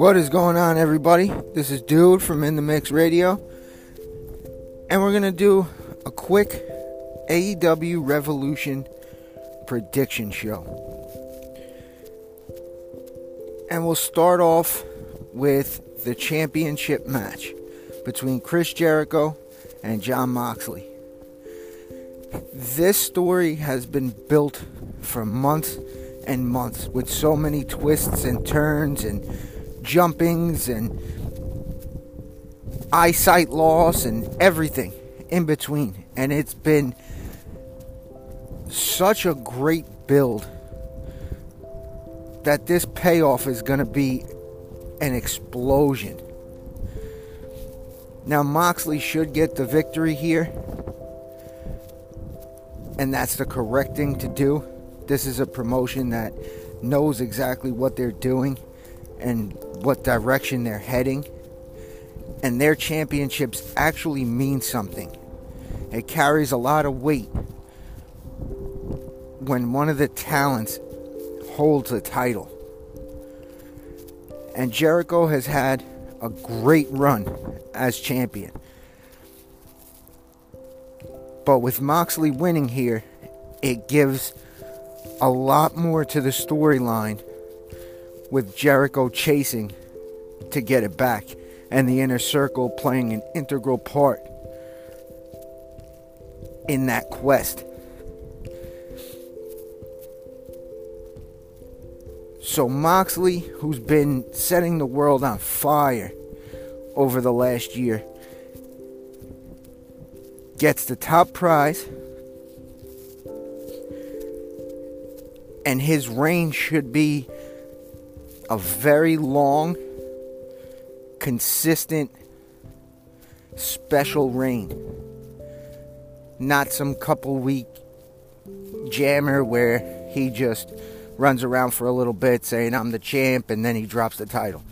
What is going on, everybody? This is Dude from In the Mix Radio, and we're to do a quick AEW Revolution prediction show. And we'll start off with the championship match between Chris Jericho and Jon Moxley. This story has been built for months and months with so many twists and turns and jumpings and eyesight loss and everything in between. And it's been such a great build that this payoff is going to be an explosion. Now, Moxley should get the victory here, and that's the correct thing to do. This is a promotion that knows exactly what they're doing and what direction they're heading. And their championships actually mean something. It carries a lot of weight when one of the talents holds a title. And Jericho has had a great run as champion. But with Moxley winning here, it gives a lot more to the storyline with Jericho chasing to get it back and the inner circle playing an integral part in that quest. So Moxley, who's been setting the world on fire over the last year, gets the top prize. And his reign should be a very long, consistent, special reign. Not some couple week jammer where he just runs around for a little bit saying, I'm the champ, and then he drops the title.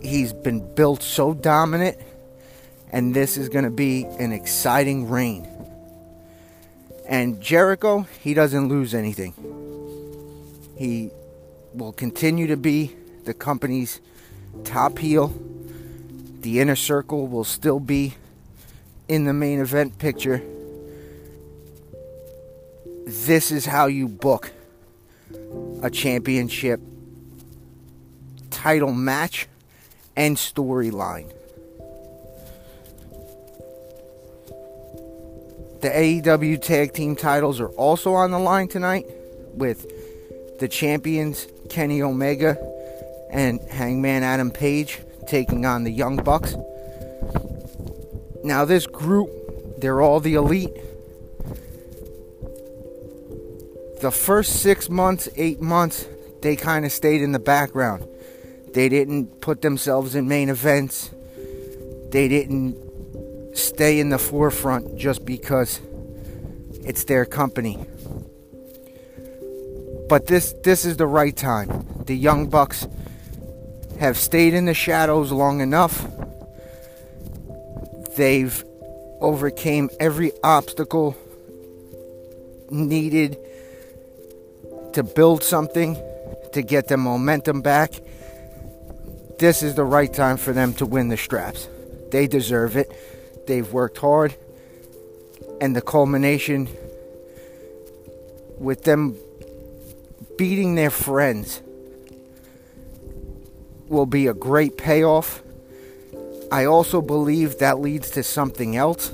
He's been built so dominant, and this is going to be an exciting reign. And Jericho, he doesn't lose anything. He will continue to be the company's top heel. The inner circle will still be in the main event picture. This is how you book a championship title match and storyline. The AEW tag team titles are also on the line tonight with the champions Kenny Omega and Hangman Adam Page taking on the Young Bucks. Now, this group, they're all the elite. The first six months, eight months, they kind of stayed in the background. They didn't put themselves in main events. They didn't stay in the forefront just because it's their company. But this this is the right time. The Young Bucks have stayed in the shadows long enough. They've overcame every obstacle needed to build something to get the momentum back. This is the right time for them to win the straps. They deserve it. They've worked hard. And the culmination with them beating their friends will be a great payoff. I also believe that leads to something else.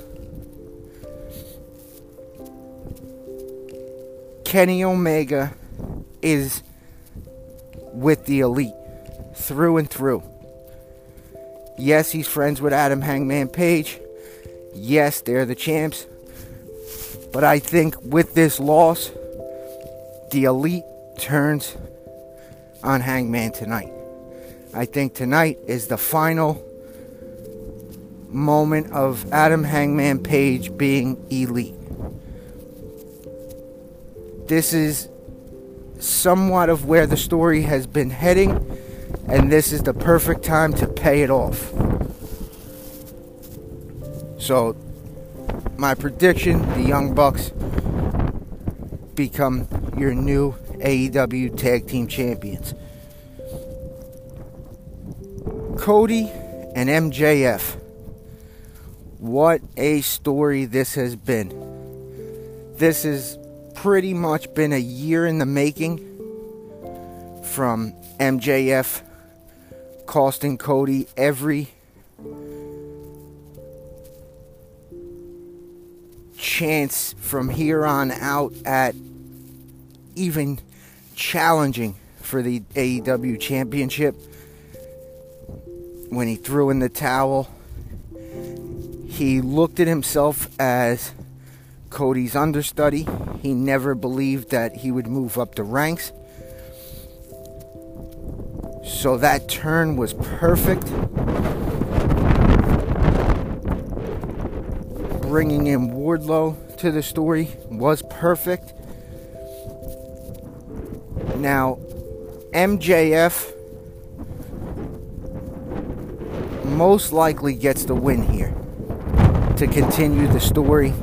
Kenny Omega is with the elite through and through. Yes, he's friends with Adam Hangman Page. Yes, they're the champs. But I think with this loss, the elite turns on Hangman tonight. I think tonight is the final moment of Adam Hangman Page being elite. This is somewhat of where the story has been heading, and this is the perfect time to pay it off. So, my prediction the Young Bucks become your new AEW Tag Team Champions. Cody and MJF. What a story this has been. This has pretty much been a year in the making from MJF costing Cody every chance from here on out at even challenging for the AEW championship when he threw in the towel. He looked at himself as Cody's understudy. He never believed that he would move up the ranks. So that turn was perfect. Bringing in Wardlow to the story was perfect. Now, MJF most likely gets the win here to continue the story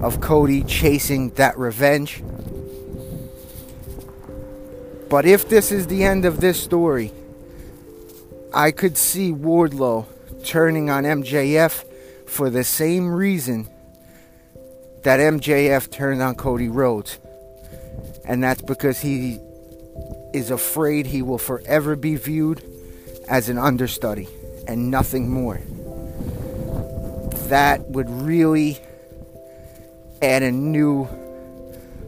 of Cody chasing that revenge. But if this is the end of this story, I could see Wardlow turning on MJF for the same reason that MJF turned on Cody Rhodes. And that's because he is afraid he will forever be viewed as an understudy and nothing more. That would really add a new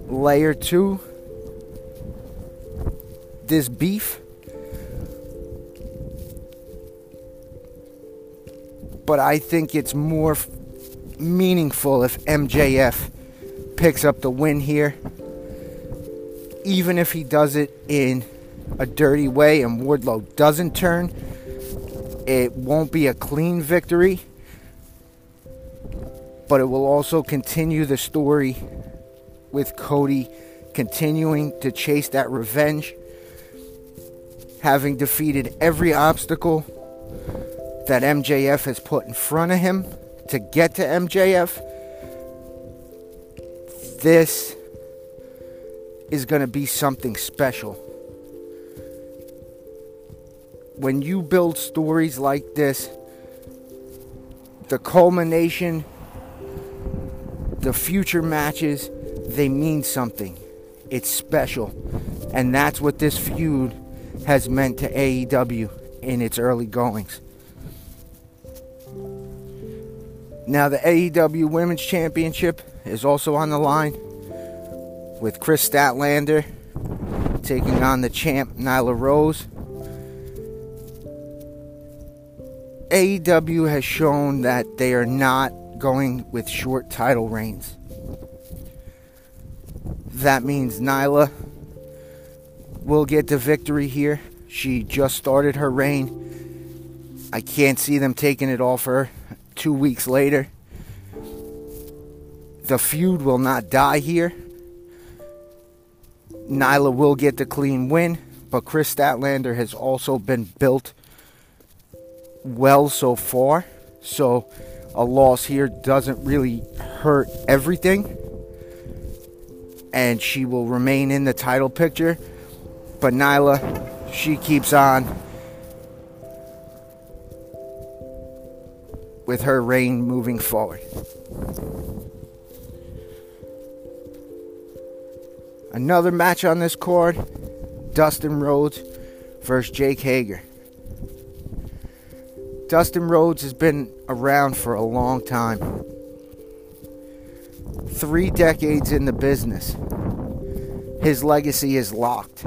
layer to this beef. But I think it's more meaningful if MJF picks up the win here. Even if he does it in a dirty way and Wardlow doesn't turn, it won't be a clean victory, but it will also continue the story with Cody continuing to chase that revenge having defeated every obstacle that MJF has put in front of him to get to MJF, this is going to be something special. When you build stories like this, the culmination, the future matches, they mean something. It's special. And that's what this feud has meant to AEW in its early goings. Now, the AEW Women's Championship is also on the line with Kris Statlander taking on the champ Nyla Rose. AEW has shown that they are not going with short title reigns. That means Nyla will get the victory here. She just started her reign. I can't see them taking it off her two weeks later. The feud will not die here. Nyla will get the clean win, but Kris Statlander has also been built well so far. So a loss here doesn't really hurt everything. And she will remain in the title picture. But Nyla, she keeps on with her reign moving forward. Another match on this card Dustin Rhodes versus Jake Hager. Dustin Rhodes has been around for a long time. Three decades in the business. His legacy is locked.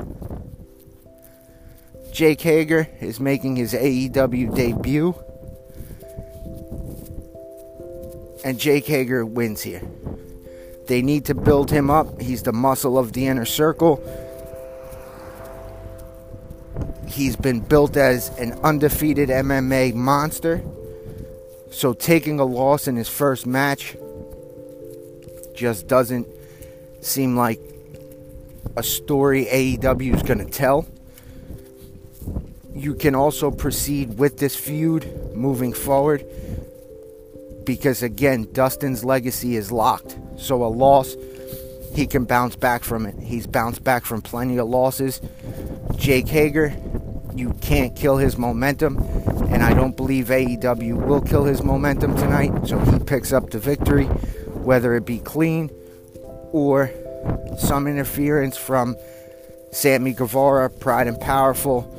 Jake Hager is making his AEW debut. And Jake Hager wins here. They need to build him up. He's the muscle of the inner circle. He's been built as an undefeated MMA monster. So taking a loss in his first match just doesn't seem like a story AEW is going to tell you can also proceed with this feud moving forward because again Dustin's legacy is locked. So a loss he can bounce back from it. He's bounced back from plenty of losses. Jake Hager, you can't kill his momentum. And I don't believe AEW will kill his momentum tonight, so he picks up the victory, whether it be clean or some interference from Sammy Guevara, Pride and Powerful.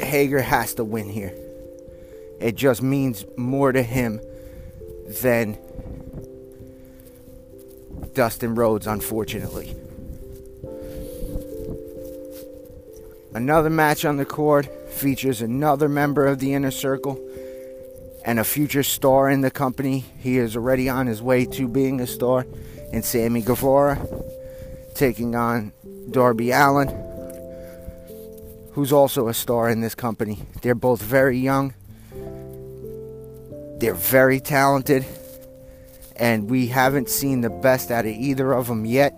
Hager has to win here. It just means more to him than Dustin Rhodes, unfortunately. Another match on the card features another member of the inner circle and a future star in the company. He is already on his way to being a star in Sammy Guevara, taking on Darby Allin, who's also a star in this company. They're both very young, they're very talented, and we haven't seen the best out of either of them yet.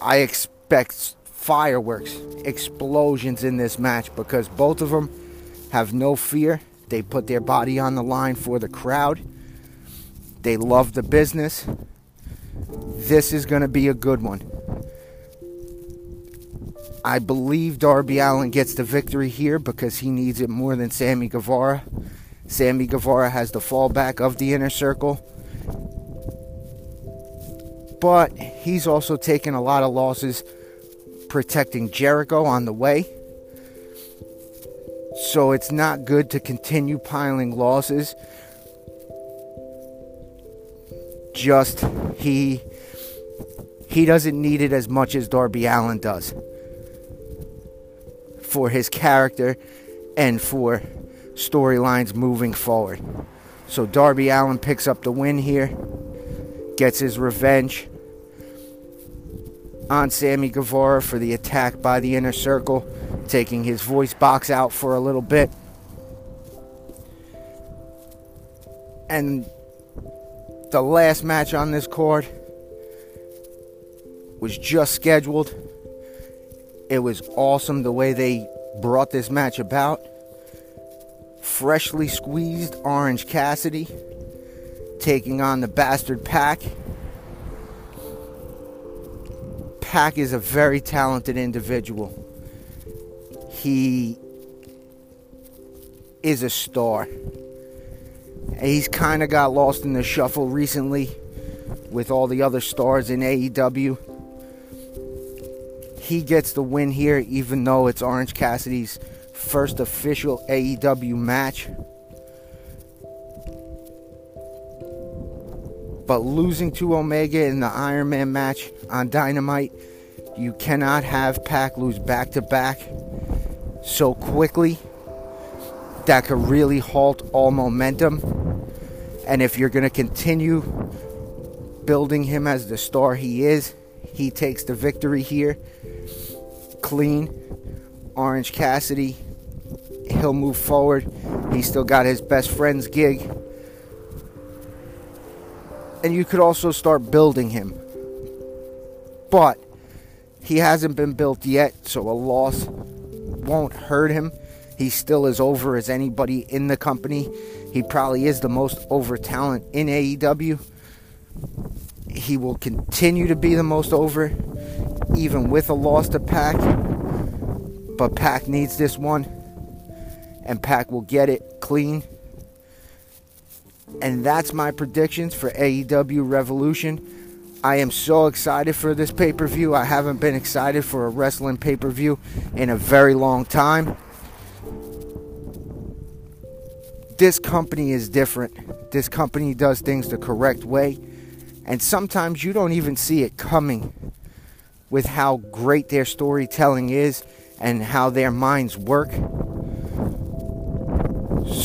I expect fireworks, explosions in this match because both of them have no fear. They put their body on the line for the crowd. They love the business. This is going to be a good one. I believe Darby Allin gets the victory here because he needs it more than Sammy Guevara. Sammy Guevara has the fallback of the inner circle. But he's also taken a lot of losses protecting Jericho on the way. So it's not good to continue piling losses. Just he he doesn't need it as much as Darby Allin does for his character and for storylines moving forward. So Darby Allin picks up the win here, gets his revenge on Sammy Guevara for the attack by the inner circle, taking his voice box out for a little bit. And the last match on this card was just scheduled. It was awesome the way they brought this match about. Freshly squeezed Orange Cassidy taking on the Bastard Pac. Pac is a very talented individual. He is a star. He's kind of got lost in the shuffle recently with all the other stars in AEW. He gets the win here, even though it's Orange Cassidy's first official AEW match. But losing to Omega in the Iron Man match on Dynamite, you cannot have Pac lose back to back so quickly. That could really halt all momentum. And if you're going to continue building him as the star he is, he takes the victory here. Clean. Orange Cassidy, he'll move forward. He's still got his best friend's gig and you could also start building him. But he hasn't been built yet, so a loss won't hurt him. He's still as over as anybody in the company. He probably is the most over talent in AEW. He will continue to be the most over, even with a loss to Pac. But Pac needs this one, and Pac will get it clean. And that's my predictions for AEW Revolution. I am so excited for this pay per view. I haven't been excited for a wrestling pay per view in a very long time. This company is different. This company does things the correct way. And sometimes you don't even see it coming with how great their storytelling is and how their minds work.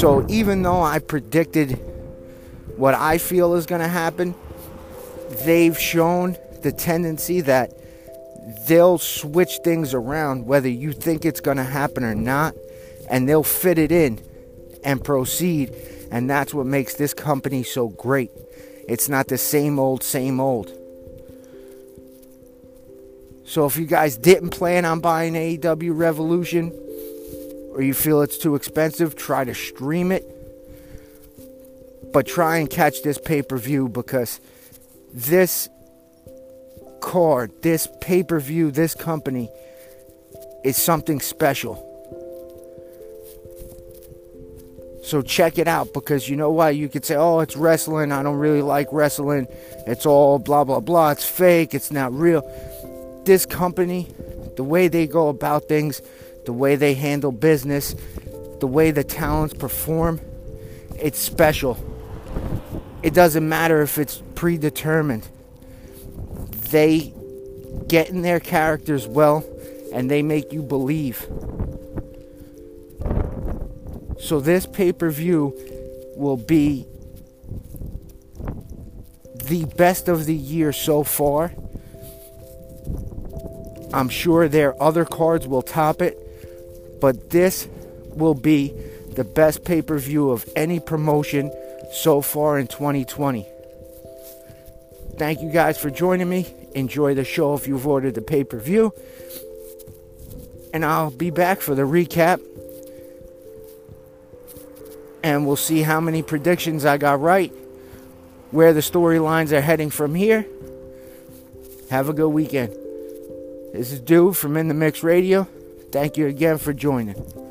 So even though I predicted what I feel is going to happen, they've shown the tendency that they'll switch things around whether you think it's going to happen or not, and they'll fit it in and proceed. And that's what makes this company so great. It's not the same old, same old. So if you guys didn't plan on buying AEW Revolution, or you feel it's too expensive, try to stream it but try and catch this pay per view because this card, this pay per view, this company is something special. So check it out because you know what? You could say, oh, it's wrestling. I don't really like wrestling. It's all blah, blah, blah. It's fake. It's not real. This company, the way they go about things, the way they handle business, the way the talents perform, it's special. It doesn't matter if it's predetermined. They get in their characters well and they make you believe. So this pay-per-view will be the best of the year so far. I'm sure their other cards will top it, but this will be the best pay-per-view of any promotion so far in 2020. Thank you guys for joining me. Enjoy the show if you've ordered the pay-per-view. And I'll be back for the recap and we'll see how many predictions I got right, where the storylines are heading from here. Have a good weekend. This is Dude from In the Mix Radio. Thank you again for joining.